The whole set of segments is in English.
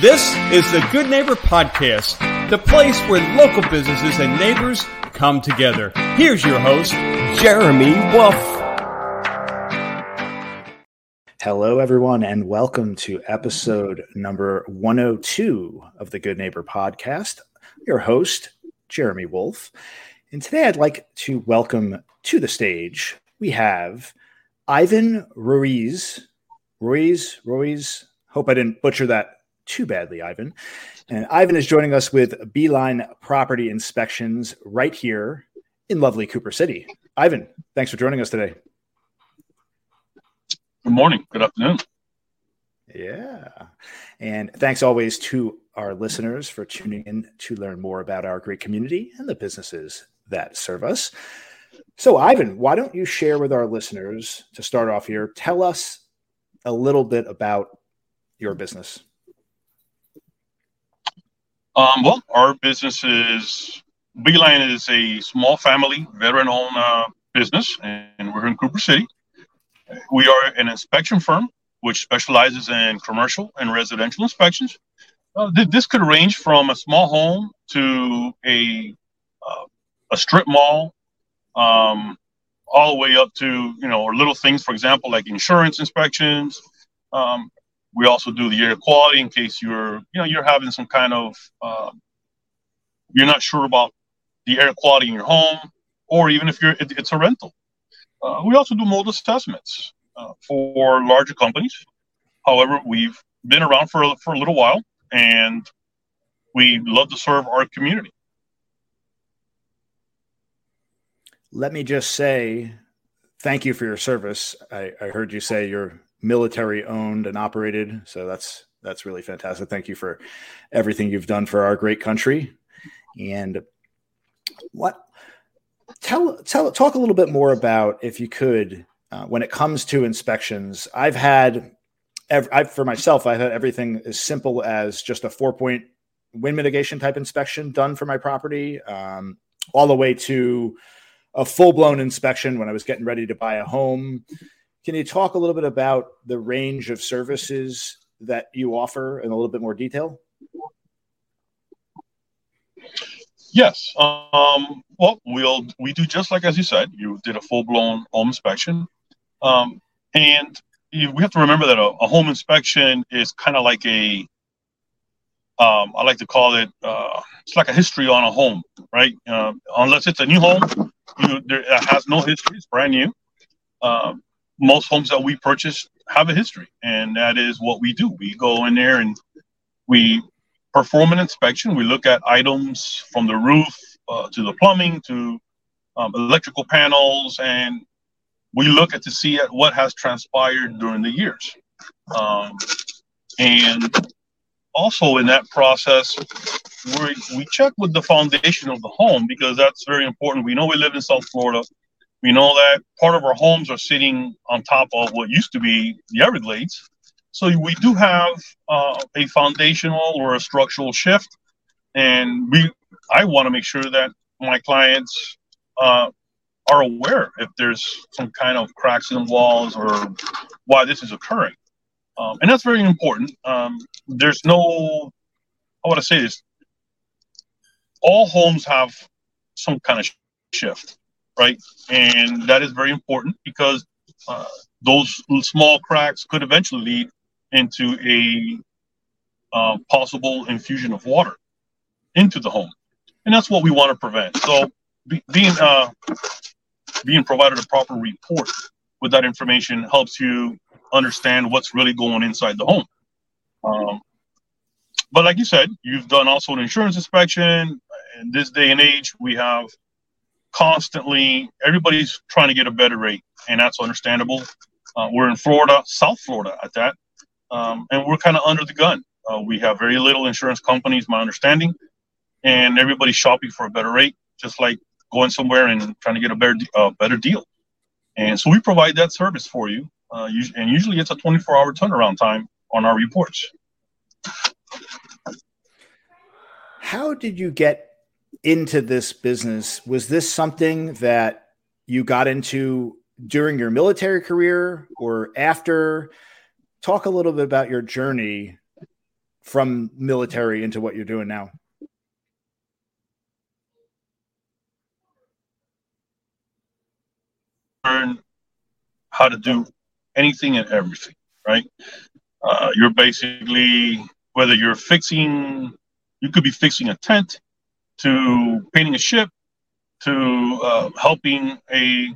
This is the Good Neighbor Podcast, the place where local businesses and neighbors come together. Here's your host, Jeremy Wolf. Hello, everyone, and welcome to episode number 102 of the Good Neighbor Podcast. Your host, Jeremy Wolf. And today I'd like to welcome to the stage, we have Ivan Ruiz. Ruiz, Ruiz. Hope I didn't butcher that too badly, Ivan. And Ivan is joining us with Beeline Property Inspections right here in lovely Cooper City. Ivan, thanks for joining us today. Good morning. Good afternoon. Yeah. And thanks always to our listeners for tuning in to learn more about our great community and the businesses that serve us. So, Ivan, why don't you share with our listeners to start off here? Tell us a little bit about your business. Um, well, our business is Beeline is a small family, veteran owned uh, business, and we're in Cooper City. We are an inspection firm which specializes in commercial and residential inspections. Uh, th- this could range from a small home to a uh, a strip mall, um, all the way up to you know little things, for example, like insurance inspections, um, we also do the air quality in case you're, you know, you're having some kind of, uh, you're not sure about the air quality in your home, or even if you're, it, it's a rental. Uh, we also do mold assessments uh, for larger companies. However, we've been around for for a little while, and we love to serve our community. Let me just say thank you for your service. I, I heard you say you're military owned and operated. So that's that's really fantastic. Thank you for everything you've done for our great country. And what tell tell talk a little bit more about if you could uh, when it comes to inspections. I've had I've, for myself, I've had everything as simple as just a four point wind mitigation type inspection done for my property, um, all the way to a full blown inspection when I was getting ready to buy a home. Can you talk a little bit about the range of services that you offer in a little bit more detail? Yes. Um, well, we'll we do just like as you said. You did a full blown home inspection, um, and you, we have to remember that a, a home inspection is kind of like a um, I like to call it uh, it's like a history on a home, right? Uh, unless it's a new home, you, there, it has no history; it's brand new. Um, most homes that we purchase have a history, and that is what we do. We go in there and we perform an inspection. We look at items from the roof uh, to the plumbing to um, electrical panels, and we look at to see at what has transpired during the years. Um, and also in that process, we we check with the foundation of the home because that's very important. We know we live in South Florida. We know that part of our homes are sitting on top of what used to be the Everglades. So we do have uh, a foundational or a structural shift, and we I want to make sure that my clients uh, are aware if there's some kind of cracks in the walls or why this is occurring, um, and that's very important. Um, there's no I want to say this: all homes have some kind of shift right? And that is very important because uh, those small cracks could eventually lead into a uh, possible infusion of water into the home, and that's what we want to prevent. So, be, being uh, being provided a proper report with that information helps you understand what's really going inside the home. Um, but like you said, you've done also an insurance inspection. In this day and age, we have constantly everybody's trying to get a better rate, and that's understandable. Uh, we're in Florida, South Florida at that, um, and we're kind of under the gun. Uh, we have very little insurance companies, my understanding, and everybody's shopping for a better rate, just like going somewhere and trying to get a better uh, better deal. And so we provide that service for you, uh, and usually it's a 24-hour turnaround time on our reports. How did you get into this business, was this something that you got into during your military career or after? Talk a little bit about your journey from military into what you're doing now? Learn how to do anything and everything, right? Uh, you're basically whether you're fixing, you could be fixing a tent, to painting a ship, to uh, helping a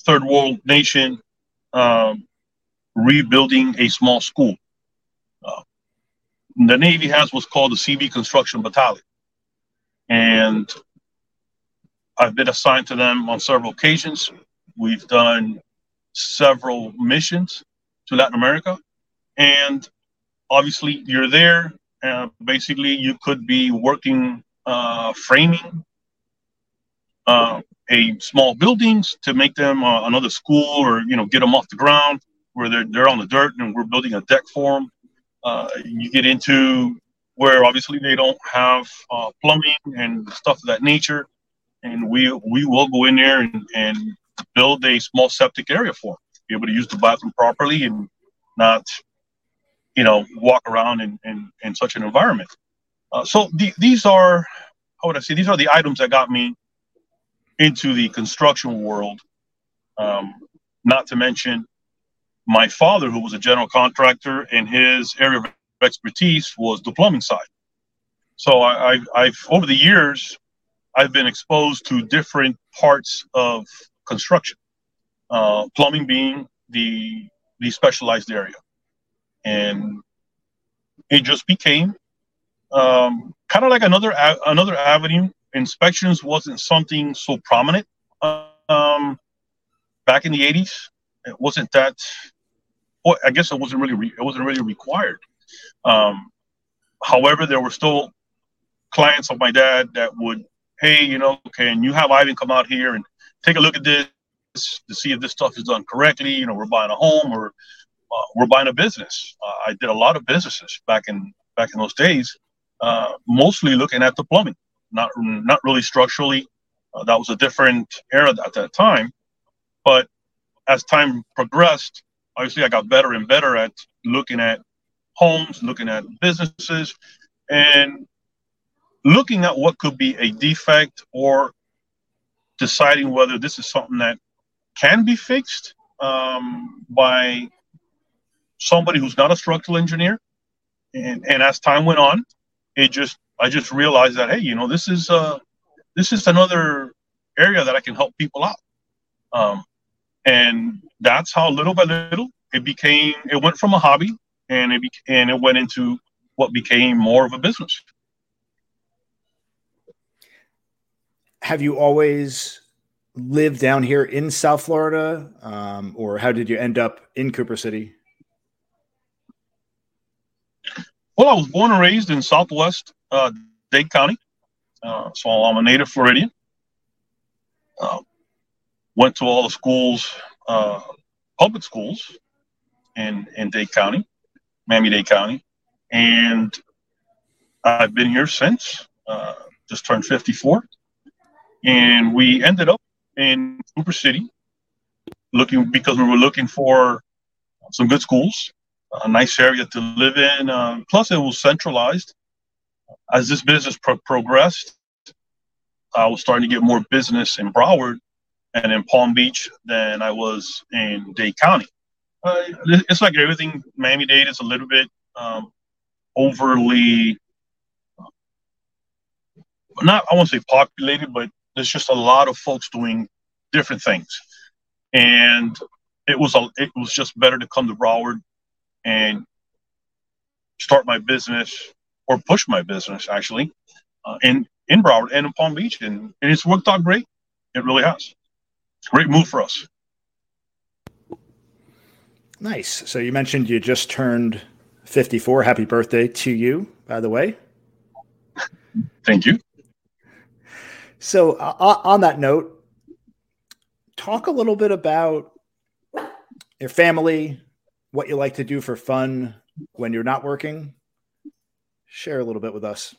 third world nation um, rebuilding a small school. Uh, the Navy has what's called the CB Construction Battalion. And I've been assigned to them on several occasions. We've done several missions to Latin America. And obviously, you're there. Uh, basically, you could be working uh, framing uh, a small buildings to make them uh, another school or you know get them off the ground where they're, they're on the dirt and we're building a deck for them uh, you get into where obviously they don't have uh, plumbing and stuff of that nature. And we we will go in there and, and build a small septic area for them be able to use the bathroom properly and not you know walk around in, in, in such an environment. Uh, so the, these are i say these are the items that got me into the construction world. Um, not to mention my father, who was a general contractor, and his area of expertise was the plumbing side. So I, have I've over the years, I've been exposed to different parts of construction, uh, plumbing being the the specialized area, and it just became um, kind of like another another avenue inspections wasn't something so prominent um, back in the 80s. It wasn't that. Well, I guess it wasn't really re, it wasn't really required. Um, however, there were still clients of my dad that would, hey, you know, can you have Ivan come out here and take a look at this to see if this stuff is done correctly? You know, we're buying a home or uh, we're buying a business. Uh, I did a lot of businesses back in back in those days, uh, mostly looking at the plumbing not not really structurally. Uh, that was a different era at that time. But as time progressed, obviously I got better and better at looking at homes, looking at businesses, and looking at what could be a defect or deciding whether this is something that can be fixed um, by somebody who's not a structural engineer. And, and as time went on, it just I just realized that hey, you know, this is uh, this is another area that I can help people out, um, and that's how little by little it became. It went from a hobby, and it be, and it went into what became more of a business. Have you always lived down here in South Florida, um, or how did you end up in Cooper City? Well, I was born and raised in Southwest uh, Dade County, uh, so I'm a native Floridian. Uh, went to all the schools, uh, public schools, in in Dade County, Miami-Dade County, and I've been here since. Uh, just turned 54, and we ended up in Cooper City, looking because we were looking for some good schools, a nice area to live in. Uh, plus, it was centralized as this business pro- progressed, I was starting to get more business in Broward and in Palm Beach than I was in Dade County. Uh, it's like everything. Miami Dade is a little bit um, overly, not I won't say populated, but there's just a lot of folks doing different things, and it was a, it was just better to come to Broward and start my business or push my business actually uh, in in Broward and in Palm Beach, and, and it's worked out great. It really has. It's a great move for us. Nice. So you mentioned you just turned 54. Happy birthday to you, by the way. Thank you. So uh, on that note, talk a little bit about your family, what you like to do for fun when you're not working, share a little bit with us.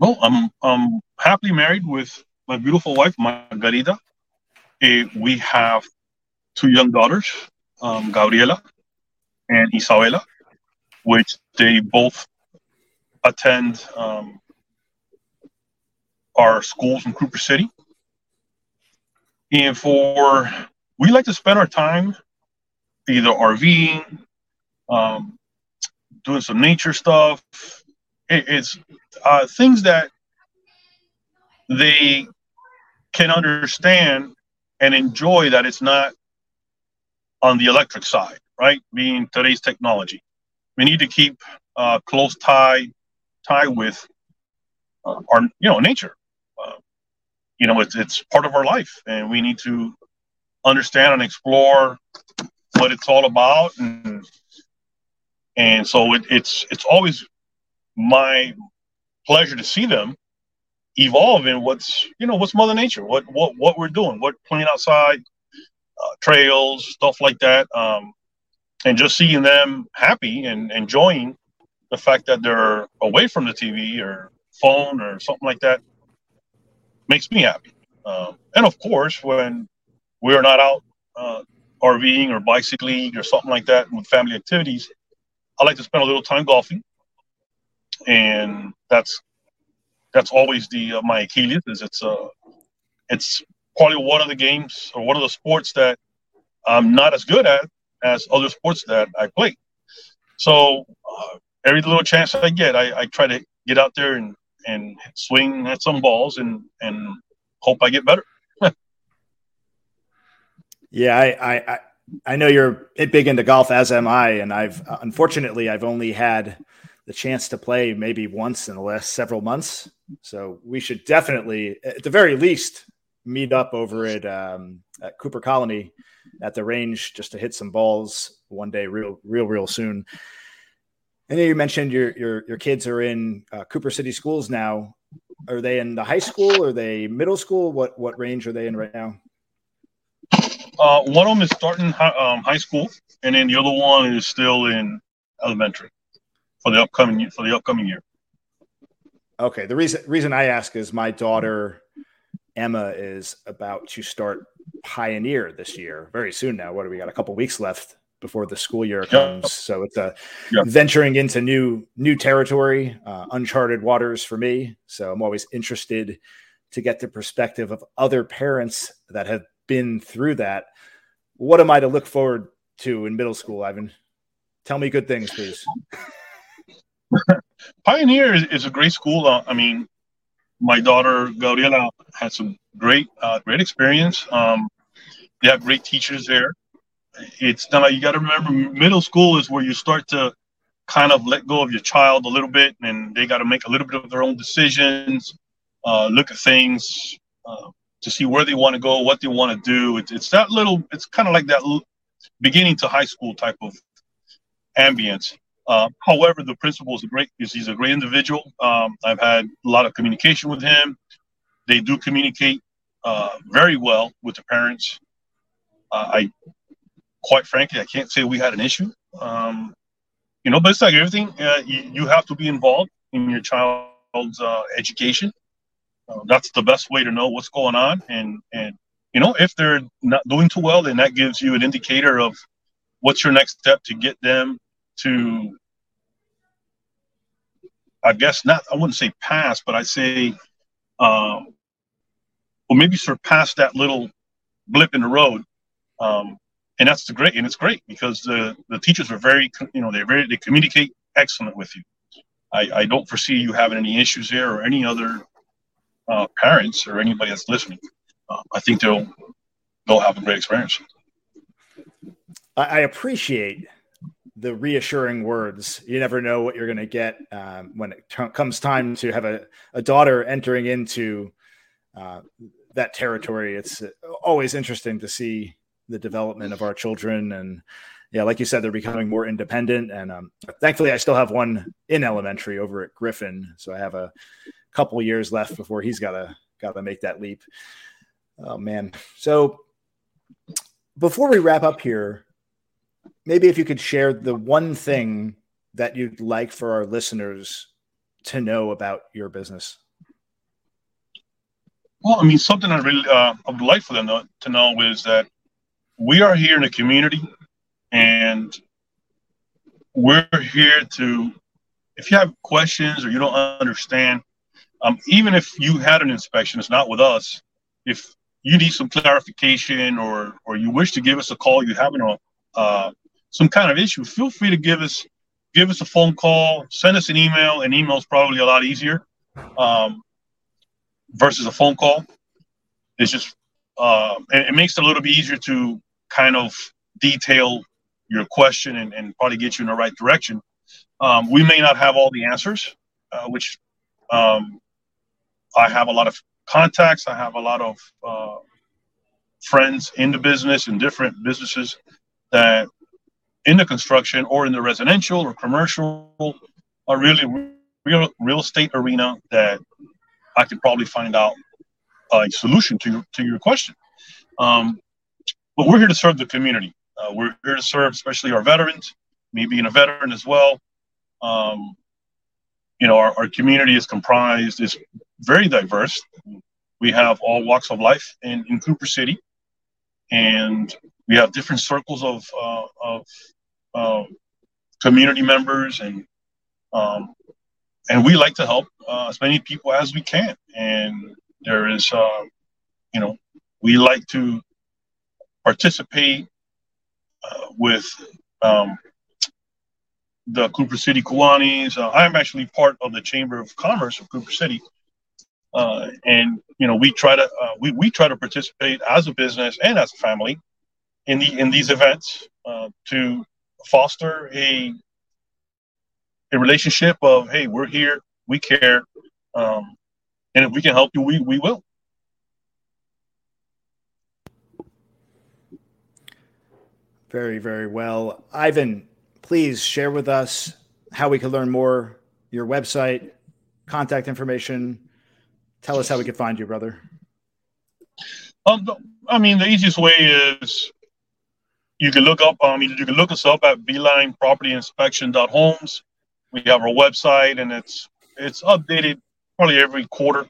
Well, I'm I'm happily married with my beautiful wife, Margarita. Uh, we have two young daughters, um, Gabriela and Isabela. which they both attend um, our schools in Cooper City. And for we like to spend our time either RVing, um, doing some nature stuff. It, it's uh, things that they can understand and enjoy that it's not on the electric side, right? Being today's technology, we need to keep uh, close tie tie with uh, our you know nature. Uh, you know, it's it's part of our life, and we need to understand and explore what it's all about, and and so it, it's it's always my pleasure to see them evolve in what's you know what's Mother Nature, what what what we're doing, what playing outside, uh, trails, stuff like that, um, and just seeing them happy and enjoying the fact that they're away from the TV or phone or something like that makes me happy. Um, and of course, when we're not out uh, RVing or bicycling or something like that with family activities, I like to spend a little time golfing, and that's that's always the uh, my Achilles. Is it's uh it's probably one of the games or one of the sports that I'm not as good at as other sports that I play. So uh, every little chance I get, I, I try to get out there and and swing at some balls and and hope I get better. Yeah, I, I I know you're big into golf, as am I, and I've unfortunately I've only had the chance to play maybe once in the last several months. So we should definitely, at the very least, meet up over at, um, at Cooper Colony at the range just to hit some balls one day, real, real, real soon. And you mentioned your your your kids are in uh, Cooper City schools now. Are they in the high school? Are they middle school? What what range are they in right now? Uh, one of them is starting high, um, high school, and then the other one is still in elementary for the upcoming for the upcoming year. Okay. The reason reason I ask is my daughter Emma is about to start Pioneer this year, very soon now. What do we got? A couple weeks left before the school year comes, so it's a venturing into new new territory, uh, uncharted waters for me. So I'm always interested to get the perspective of other parents that have been through that. What am I to look forward to in middle school, Ivan? Tell me good things, please. Pioneer is, a great school. Uh, I mean, my daughter Gabriela had some great, uh, great experience. Um, they have great teachers there. It's not you got to remember middle school is where you start to kind of let go of your child a little bit, and they got to make a little bit of their own decisions, uh, look at things uh, to see where they want to go, what they want to do. It's, it's that little. It's kind of like that beginning to high school type of ambience. Uh, however, the principal is a great is he's a great individual. Um, I've had a lot of communication with him. They do communicate uh, very well with the parents. Uh, I, quite frankly, I can't say we had an issue. Um, you know, but it's like everything. Uh, you, you, have to be involved in your child's uh, education. Uh, that's the best way to know what's going on, and and you know if they're not doing too well, then that gives you an indicator of what's your next step to get them to I guess not I wouldn't say pass, but I say um or maybe surpass that little blip in the road. Um and that's the great and it's great because the the teachers are very you know they're very they communicate excellent with you. I, I don't foresee you having any issues there or any other uh, parents or anybody that's listening. Uh, I think they'll they'll have a great experience. I appreciate the reassuring words. You never know what you're going to get um, when it t- comes time to have a, a daughter entering into uh, that territory. It's always interesting to see the development of our children. And yeah, like you said, they're becoming more independent. And um, thankfully, I still have one in elementary over at Griffin. So I have a couple years left before he's got to got to make that leap. Oh man. So before we wrap up here, maybe if you could share the one thing that you'd like for our listeners to know about your business. Well, I mean, something I really uh, I would like for them to, to know is that we are here in a community, and we're here to, if you have questions or you don't understand, um, even if you had an inspection, it's not with us. If you need some clarification or or you wish to give us a call, you having a uh, some kind of issue, feel free to give us give us a phone call, send us an email. An email is probably a lot easier um, versus a phone call. It's just uh, it, it, makes it a little bit easier to kind of detail your question and, and probably get you in the right direction. Um, we may not have all the answers, uh, which um, I have a lot of contacts. I have a lot of uh, friends in the business in different businesses that in the construction or in the residential or commercial or really real real estate arena that I could probably find out a solution to your, to your question. Um, but we're here to serve the community. Uh, we're here to serve, especially our veterans. Me being a veteran as well. Um, you know, our, our community is comprised is very diverse. We have all walks of life in, in Cooper City, and we have different circles of uh, of um, community members, and um, and we like to help uh, as many people as we can. And there is, uh, you know, we like to participate uh, with um, the Cooper City Kiwanis. Uh, I'm actually part of the Chamber of Commerce of Cooper City, uh, and you know we try to uh, we we try to participate as a business and as a family in the in these events uh, to foster a a relationship of hey we're here we care um, and if we can help you we we will. Very, very well. Ivan, please share with us how we can learn more, your website, contact information. Tell us how we can find you, brother. Um, I mean, the easiest way is you can look up. I mean, you can look us up at Beeline Property Inspection Homes. We have our website, and it's it's updated probably every quarter.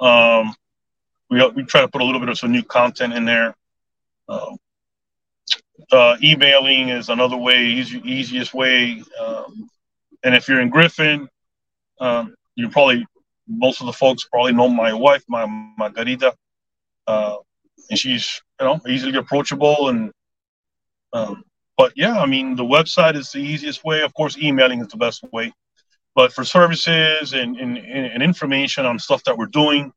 Um, we we try to put a little bit of some new content in there. Uh, uh, emailing is another way, easy, easiest way. Um, and if you're in Griffin, um, you probably most of the folks probably know my wife, my Margarita, uh, and she's you know easily approachable. And um, but yeah, I mean the website is the easiest way. Of course, emailing is the best way. But for services and, and, and information on stuff that we're doing,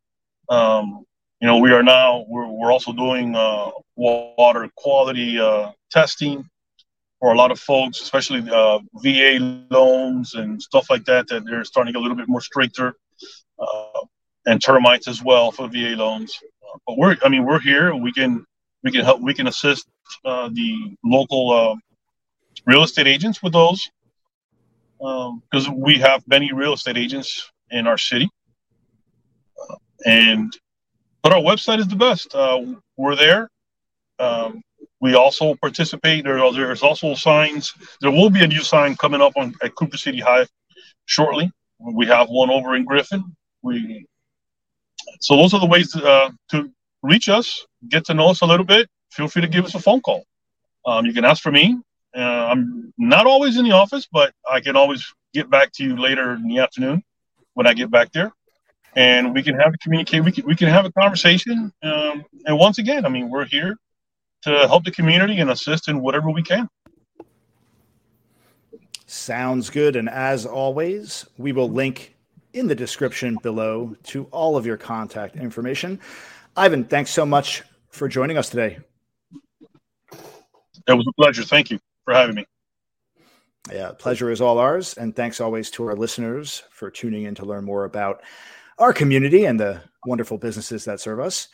um, you know, we are now we're, we're also doing uh, water quality uh, testing for a lot of folks, especially uh, VA loans and stuff like that. That they're starting to get a little bit more stricter, uh, and termites as well for VA loans. Uh, but we're, I mean, we're here we can we can help we can assist uh, the local real estate agents with those because um, we have many real estate agents in our city and but our website is the best. Uh, we're there. Um, we also participate. There, there's also signs. There will be a new sign coming up on at Cooper City High shortly. We have one over in Griffin. We so those are the ways to, uh, to reach us, get to know us a little bit. Feel free to give us a phone call. Um, you can ask for me. Uh, I'm not always in the office, but I can always get back to you later in the afternoon when I get back there and we can have a communicate. We can, we can have a conversation. Um, and once again, I mean, we're here to help the community and assist in whatever we can. Sounds good. And as always, we will link in the description below to all of your contact information. Ivan, thanks so much for joining us today. It was a pleasure. Thank you for having me. Yeah, pleasure is all ours. And thanks always to our listeners for tuning in to learn more about our community and the wonderful businesses that serve us.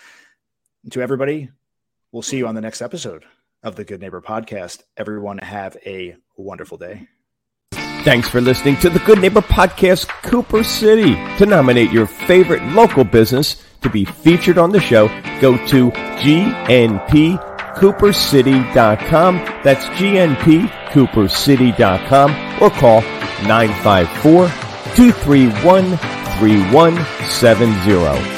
And to everybody, we'll see you on the next episode of the Good Neighbor Podcast. Everyone, have a wonderful day. Thanks for listening to the Good Neighbor Podcast, Cooper City. To nominate your favorite local business to be featured on the show, go to gnpcoopercity.com. That's gnpcoopercity.com or call 954 231 3170.